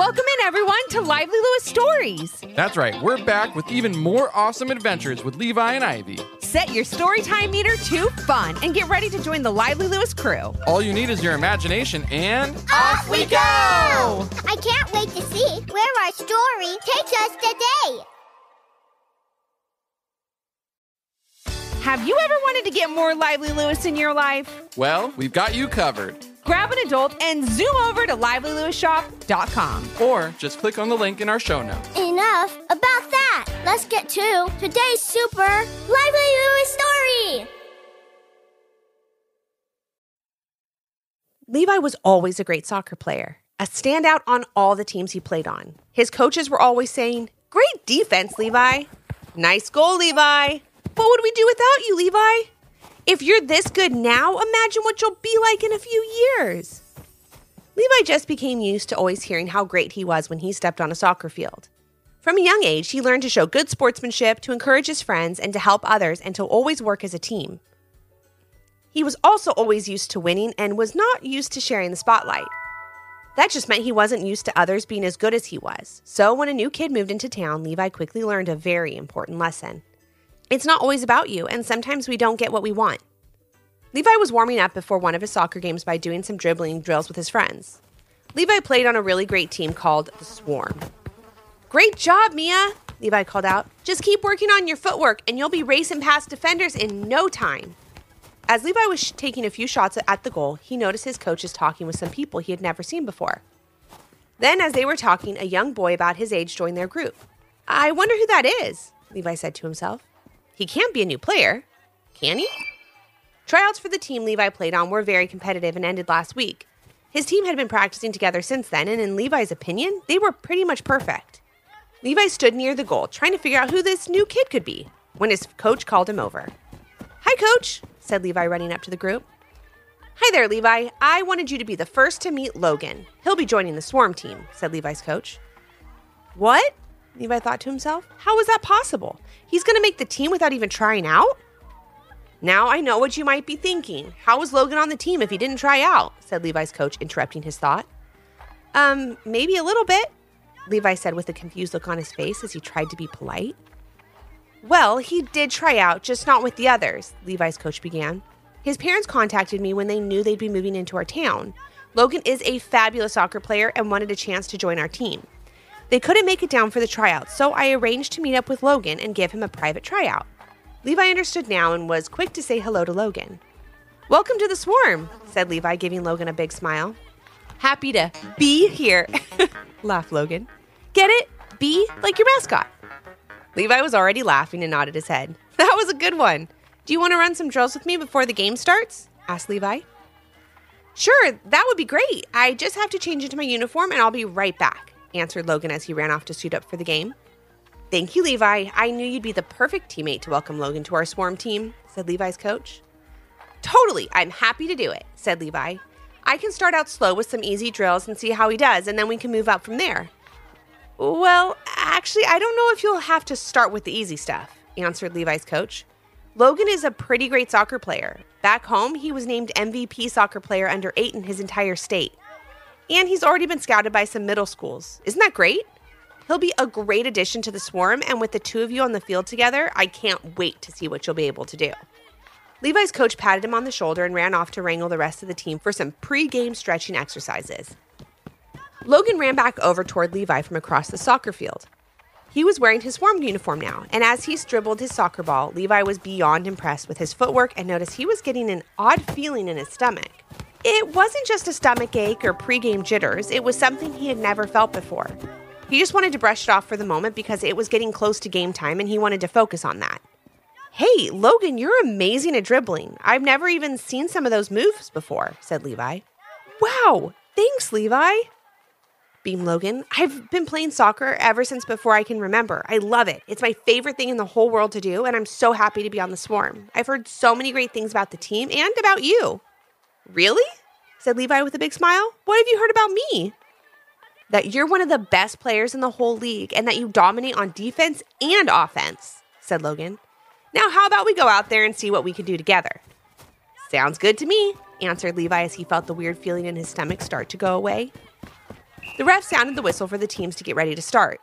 Welcome in, everyone, to Lively Lewis Stories. That's right, we're back with even more awesome adventures with Levi and Ivy. Set your story time meter to fun and get ready to join the Lively Lewis crew. All you need is your imagination and. Off we go! I can't wait to see where our story takes us today. Have you ever wanted to get more Lively Lewis in your life? Well, we've got you covered. Grab an adult and zoom over to livelylewisshop.com. Or just click on the link in our show notes. Enough about that. Let's get to today's super lively Lewis story. Levi was always a great soccer player, a standout on all the teams he played on. His coaches were always saying, Great defense, Levi. Nice goal, Levi. What would we do without you, Levi? If you're this good now, imagine what you'll be like in a few years. Levi just became used to always hearing how great he was when he stepped on a soccer field. From a young age, he learned to show good sportsmanship, to encourage his friends, and to help others, and to always work as a team. He was also always used to winning and was not used to sharing the spotlight. That just meant he wasn't used to others being as good as he was. So when a new kid moved into town, Levi quickly learned a very important lesson. It's not always about you, and sometimes we don't get what we want. Levi was warming up before one of his soccer games by doing some dribbling drills with his friends. Levi played on a really great team called the Swarm. Great job, Mia! Levi called out. Just keep working on your footwork, and you'll be racing past defenders in no time. As Levi was sh- taking a few shots at the goal, he noticed his coaches talking with some people he had never seen before. Then, as they were talking, a young boy about his age joined their group. I wonder who that is, Levi said to himself. He can't be a new player, can he? Tryouts for the team Levi played on were very competitive and ended last week. His team had been practicing together since then, and in Levi's opinion, they were pretty much perfect. Levi stood near the goal, trying to figure out who this new kid could be, when his coach called him over. Hi, coach, said Levi, running up to the group. Hi there, Levi. I wanted you to be the first to meet Logan. He'll be joining the Swarm team, said Levi's coach. What? Levi thought to himself. How is that possible? He's going to make the team without even trying out? Now I know what you might be thinking. How was Logan on the team if he didn't try out? said Levi's coach, interrupting his thought. Um, maybe a little bit, Levi said with a confused look on his face as he tried to be polite. Well, he did try out, just not with the others, Levi's coach began. His parents contacted me when they knew they'd be moving into our town. Logan is a fabulous soccer player and wanted a chance to join our team. They couldn't make it down for the tryout, so I arranged to meet up with Logan and give him a private tryout. Levi understood now and was quick to say hello to Logan. Welcome to the swarm, said Levi, giving Logan a big smile. Happy to be here, laughed Logan. Get it? Be like your mascot. Levi was already laughing and nodded his head. That was a good one. Do you want to run some drills with me before the game starts? asked Levi. Sure, that would be great. I just have to change into my uniform and I'll be right back, answered Logan as he ran off to suit up for the game. Thank you, Levi. I knew you'd be the perfect teammate to welcome Logan to our swarm team, said Levi's coach. Totally, I'm happy to do it, said Levi. I can start out slow with some easy drills and see how he does, and then we can move up from there. Well, actually, I don't know if you'll have to start with the easy stuff, answered Levi's coach. Logan is a pretty great soccer player. Back home, he was named MVP soccer player under eight in his entire state. And he's already been scouted by some middle schools. Isn't that great? He'll be a great addition to the swarm, and with the two of you on the field together, I can't wait to see what you'll be able to do. Levi's coach patted him on the shoulder and ran off to wrangle the rest of the team for some pre game stretching exercises. Logan ran back over toward Levi from across the soccer field. He was wearing his swarm uniform now, and as he dribbled his soccer ball, Levi was beyond impressed with his footwork and noticed he was getting an odd feeling in his stomach. It wasn't just a stomach ache or pregame jitters, it was something he had never felt before. He just wanted to brush it off for the moment because it was getting close to game time and he wanted to focus on that. Hey, Logan, you're amazing at dribbling. I've never even seen some of those moves before, said Levi. Wow, thanks, Levi. Beam Logan. I've been playing soccer ever since before I can remember. I love it. It's my favorite thing in the whole world to do, and I'm so happy to be on the swarm. I've heard so many great things about the team and about you. Really? said Levi with a big smile. What have you heard about me? That you're one of the best players in the whole league and that you dominate on defense and offense, said Logan. Now, how about we go out there and see what we can do together? Sounds good to me, answered Levi as he felt the weird feeling in his stomach start to go away. The ref sounded the whistle for the teams to get ready to start.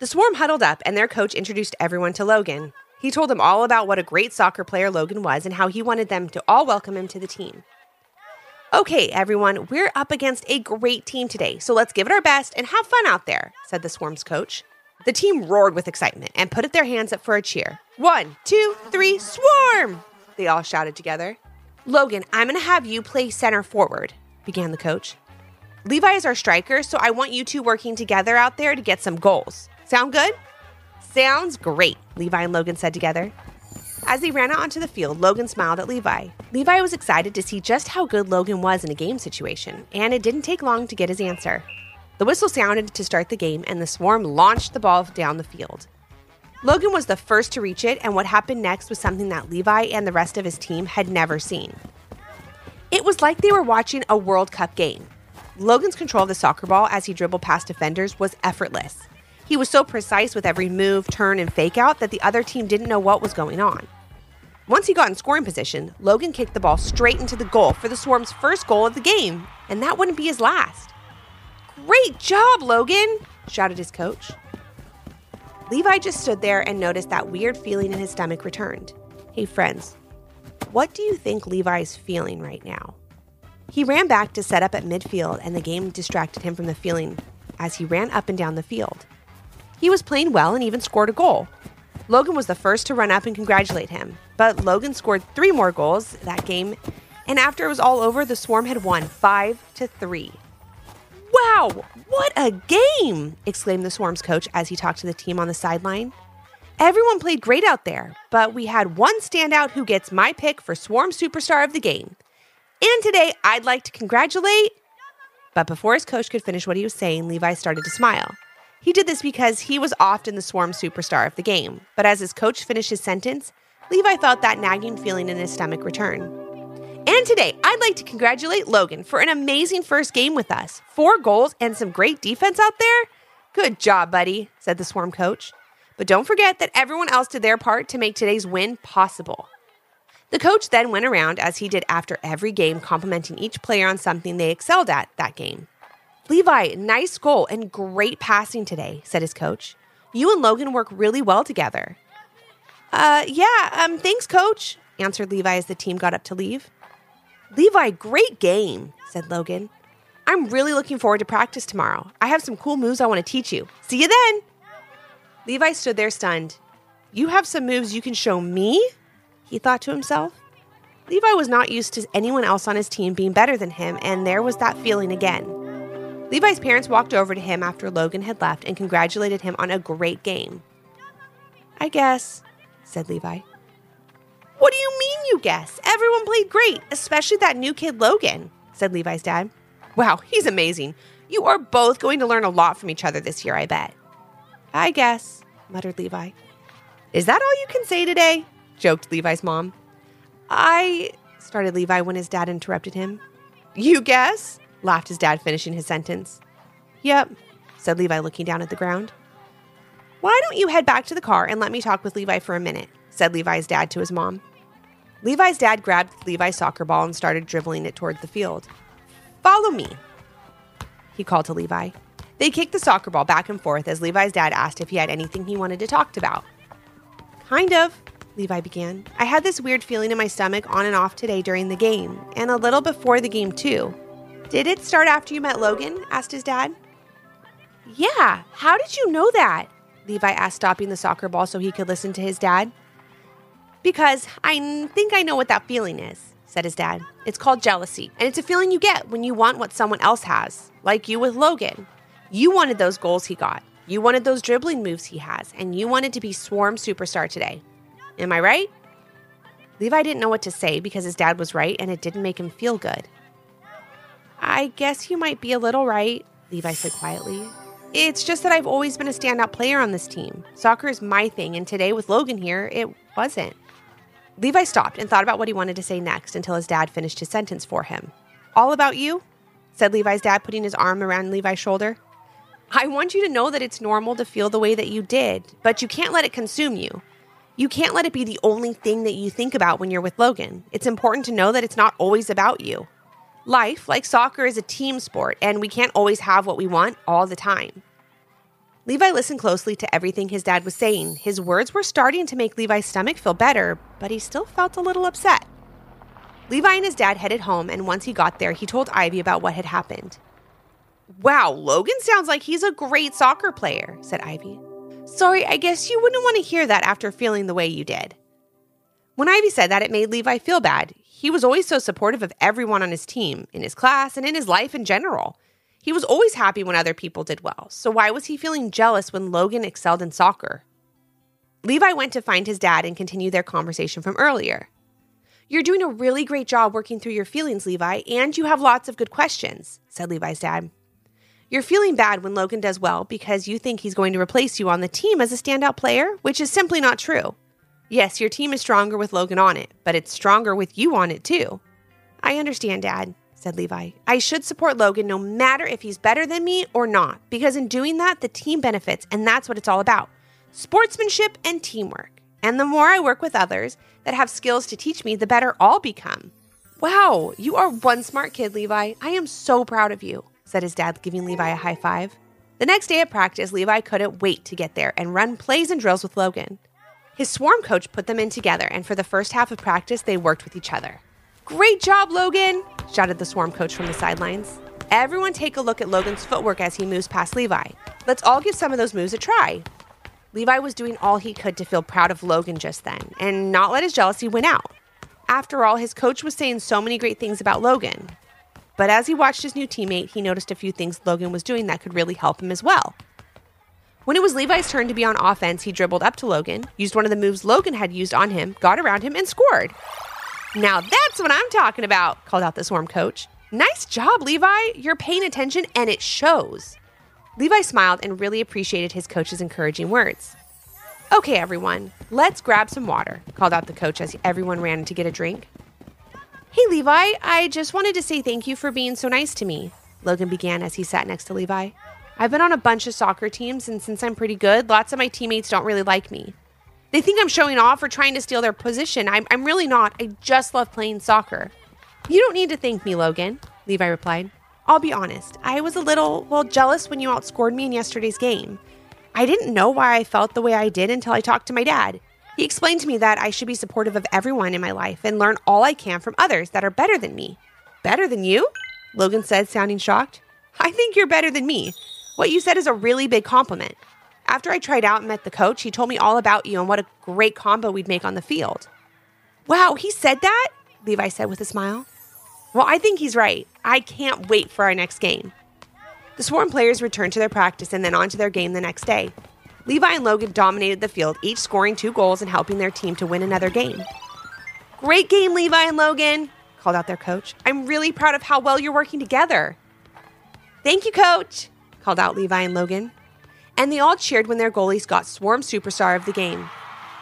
The swarm huddled up, and their coach introduced everyone to Logan. He told them all about what a great soccer player Logan was and how he wanted them to all welcome him to the team. Okay, everyone, we're up against a great team today, so let's give it our best and have fun out there, said the Swarm's coach. The team roared with excitement and put their hands up for a cheer. One, two, three, swarm! They all shouted together. Logan, I'm going to have you play center forward, began the coach. Levi is our striker, so I want you two working together out there to get some goals. Sound good? Sounds great, Levi and Logan said together. As they ran out onto the field, Logan smiled at Levi. Levi was excited to see just how good Logan was in a game situation, and it didn't take long to get his answer. The whistle sounded to start the game, and the swarm launched the ball down the field. Logan was the first to reach it, and what happened next was something that Levi and the rest of his team had never seen. It was like they were watching a World Cup game. Logan's control of the soccer ball as he dribbled past defenders was effortless. He was so precise with every move, turn, and fake out that the other team didn't know what was going on. Once he got in scoring position, Logan kicked the ball straight into the goal for the Swarm's first goal of the game, and that wouldn't be his last. Great job, Logan! shouted his coach. Levi just stood there and noticed that weird feeling in his stomach returned. Hey, friends, what do you think Levi's feeling right now? He ran back to set up at midfield, and the game distracted him from the feeling as he ran up and down the field. He was playing well and even scored a goal. Logan was the first to run up and congratulate him, but Logan scored three more goals that game, and after it was all over, the Swarm had won 5 to 3. Wow, what a game! exclaimed the Swarm's coach as he talked to the team on the sideline. Everyone played great out there, but we had one standout who gets my pick for Swarm Superstar of the game. And today, I'd like to congratulate. But before his coach could finish what he was saying, Levi started to smile. He did this because he was often the Swarm superstar of the game, but as his coach finished his sentence, Levi felt that nagging feeling in his stomach return. And today, I'd like to congratulate Logan for an amazing first game with us. Four goals and some great defense out there. Good job, buddy, said the Swarm coach. But don't forget that everyone else did their part to make today's win possible. The coach then went around, as he did after every game, complimenting each player on something they excelled at that game. Levi, nice goal and great passing today, said his coach. You and Logan work really well together. Uh, yeah, um, thanks, coach, answered Levi as the team got up to leave. Levi, great game, said Logan. I'm really looking forward to practice tomorrow. I have some cool moves I want to teach you. See you then. Levi stood there stunned. You have some moves you can show me? He thought to himself. Levi was not used to anyone else on his team being better than him, and there was that feeling again. Levi's parents walked over to him after Logan had left and congratulated him on a great game. I guess, said Levi. What do you mean, you guess? Everyone played great, especially that new kid, Logan, said Levi's dad. Wow, he's amazing. You are both going to learn a lot from each other this year, I bet. I guess, muttered Levi. Is that all you can say today? joked Levi's mom. I, started Levi when his dad interrupted him. You guess? Laughed his dad, finishing his sentence. Yep, said Levi, looking down at the ground. Why don't you head back to the car and let me talk with Levi for a minute? said Levi's dad to his mom. Levi's dad grabbed Levi's soccer ball and started dribbling it toward the field. Follow me, he called to Levi. They kicked the soccer ball back and forth as Levi's dad asked if he had anything he wanted to talk about. Kind of, Levi began. I had this weird feeling in my stomach on and off today during the game, and a little before the game, too. Did it start after you met Logan? asked his dad. Yeah, how did you know that? Levi asked, stopping the soccer ball so he could listen to his dad. Because I think I know what that feeling is, said his dad. It's called jealousy, and it's a feeling you get when you want what someone else has, like you with Logan. You wanted those goals he got, you wanted those dribbling moves he has, and you wanted to be Swarm Superstar today. Am I right? Levi didn't know what to say because his dad was right and it didn't make him feel good. I guess you might be a little right, Levi said quietly. It's just that I've always been a standout player on this team. Soccer is my thing, and today with Logan here, it wasn't. Levi stopped and thought about what he wanted to say next until his dad finished his sentence for him. All about you? said Levi's dad, putting his arm around Levi's shoulder. I want you to know that it's normal to feel the way that you did, but you can't let it consume you. You can't let it be the only thing that you think about when you're with Logan. It's important to know that it's not always about you. Life, like soccer, is a team sport, and we can't always have what we want all the time. Levi listened closely to everything his dad was saying. His words were starting to make Levi's stomach feel better, but he still felt a little upset. Levi and his dad headed home, and once he got there, he told Ivy about what had happened. Wow, Logan sounds like he's a great soccer player, said Ivy. Sorry, I guess you wouldn't want to hear that after feeling the way you did. When Ivy said that, it made Levi feel bad. He was always so supportive of everyone on his team, in his class, and in his life in general. He was always happy when other people did well, so why was he feeling jealous when Logan excelled in soccer? Levi went to find his dad and continue their conversation from earlier. You're doing a really great job working through your feelings, Levi, and you have lots of good questions, said Levi's dad. You're feeling bad when Logan does well because you think he's going to replace you on the team as a standout player, which is simply not true. Yes, your team is stronger with Logan on it, but it's stronger with you on it too. I understand, Dad, said Levi. I should support Logan no matter if he's better than me or not, because in doing that, the team benefits, and that's what it's all about sportsmanship and teamwork. And the more I work with others that have skills to teach me, the better I'll become. Wow, you are one smart kid, Levi. I am so proud of you said his dad, giving Levi a high five. The next day at practice, Levi couldn't wait to get there and run plays and drills with Logan. His swarm coach put them in together, and for the first half of practice, they worked with each other. Great job, Logan! shouted the swarm coach from the sidelines. Everyone take a look at Logan's footwork as he moves past Levi. Let's all give some of those moves a try. Levi was doing all he could to feel proud of Logan just then and not let his jealousy win out. After all, his coach was saying so many great things about Logan. But as he watched his new teammate, he noticed a few things Logan was doing that could really help him as well. When it was Levi's turn to be on offense, he dribbled up to Logan, used one of the moves Logan had used on him, got around him, and scored. Now that's what I'm talking about, called out the Swarm coach. Nice job, Levi. You're paying attention and it shows. Levi smiled and really appreciated his coach's encouraging words. Okay, everyone, let's grab some water, called out the coach as everyone ran to get a drink. Hey, Levi, I just wanted to say thank you for being so nice to me, Logan began as he sat next to Levi. I've been on a bunch of soccer teams, and since I'm pretty good, lots of my teammates don't really like me. They think I'm showing off or trying to steal their position. I'm, I'm really not. I just love playing soccer. You don't need to thank me, Logan, Levi replied. I'll be honest, I was a little, well, jealous when you outscored me in yesterday's game. I didn't know why I felt the way I did until I talked to my dad. He explained to me that I should be supportive of everyone in my life and learn all I can from others that are better than me. Better than you? Logan said, sounding shocked. I think you're better than me. What you said is a really big compliment. After I tried out and met the coach, he told me all about you and what a great combo we'd make on the field. Wow, he said that? Levi said with a smile. Well, I think he's right. I can't wait for our next game. The Swarm players returned to their practice and then on to their game the next day. Levi and Logan dominated the field, each scoring two goals and helping their team to win another game. Great game, Levi and Logan, called out their coach. I'm really proud of how well you're working together. Thank you, coach, called out Levi and Logan. And they all cheered when their goalies got Swarm Superstar of the game.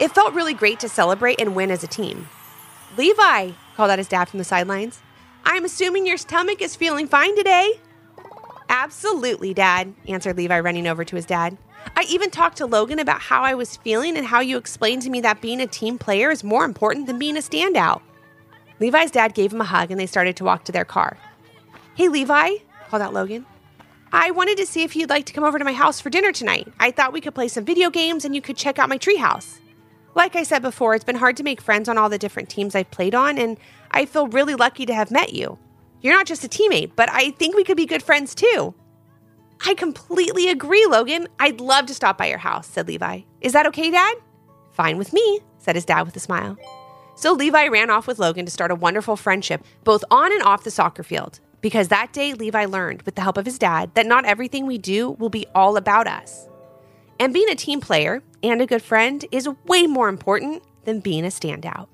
It felt really great to celebrate and win as a team. Levi, called out his dad from the sidelines. I'm assuming your stomach is feeling fine today. Absolutely, Dad, answered Levi, running over to his dad. I even talked to Logan about how I was feeling and how you explained to me that being a team player is more important than being a standout. Levi's dad gave him a hug and they started to walk to their car. Hey, Levi, called out Logan. I wanted to see if you'd like to come over to my house for dinner tonight. I thought we could play some video games and you could check out my treehouse. Like I said before, it's been hard to make friends on all the different teams I've played on, and I feel really lucky to have met you. You're not just a teammate, but I think we could be good friends too. I completely agree, Logan. I'd love to stop by your house, said Levi. Is that okay, Dad? Fine with me, said his dad with a smile. So Levi ran off with Logan to start a wonderful friendship, both on and off the soccer field. Because that day, Levi learned, with the help of his dad, that not everything we do will be all about us. And being a team player and a good friend is way more important than being a standout.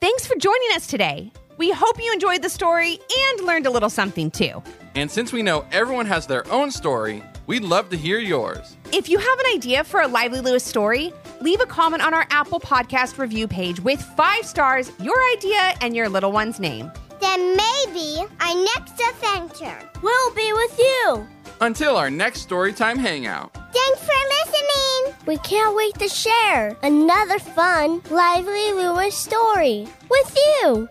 Thanks for joining us today. We hope you enjoyed the story and learned a little something too. And since we know everyone has their own story, we'd love to hear yours. If you have an idea for a Lively Lewis story, leave a comment on our Apple Podcast review page with five stars, your idea, and your little one's name. Then maybe our next adventure will be with you. Until our next Storytime Hangout. Thanks for listening. We can't wait to share another fun, lively Lewis story with you.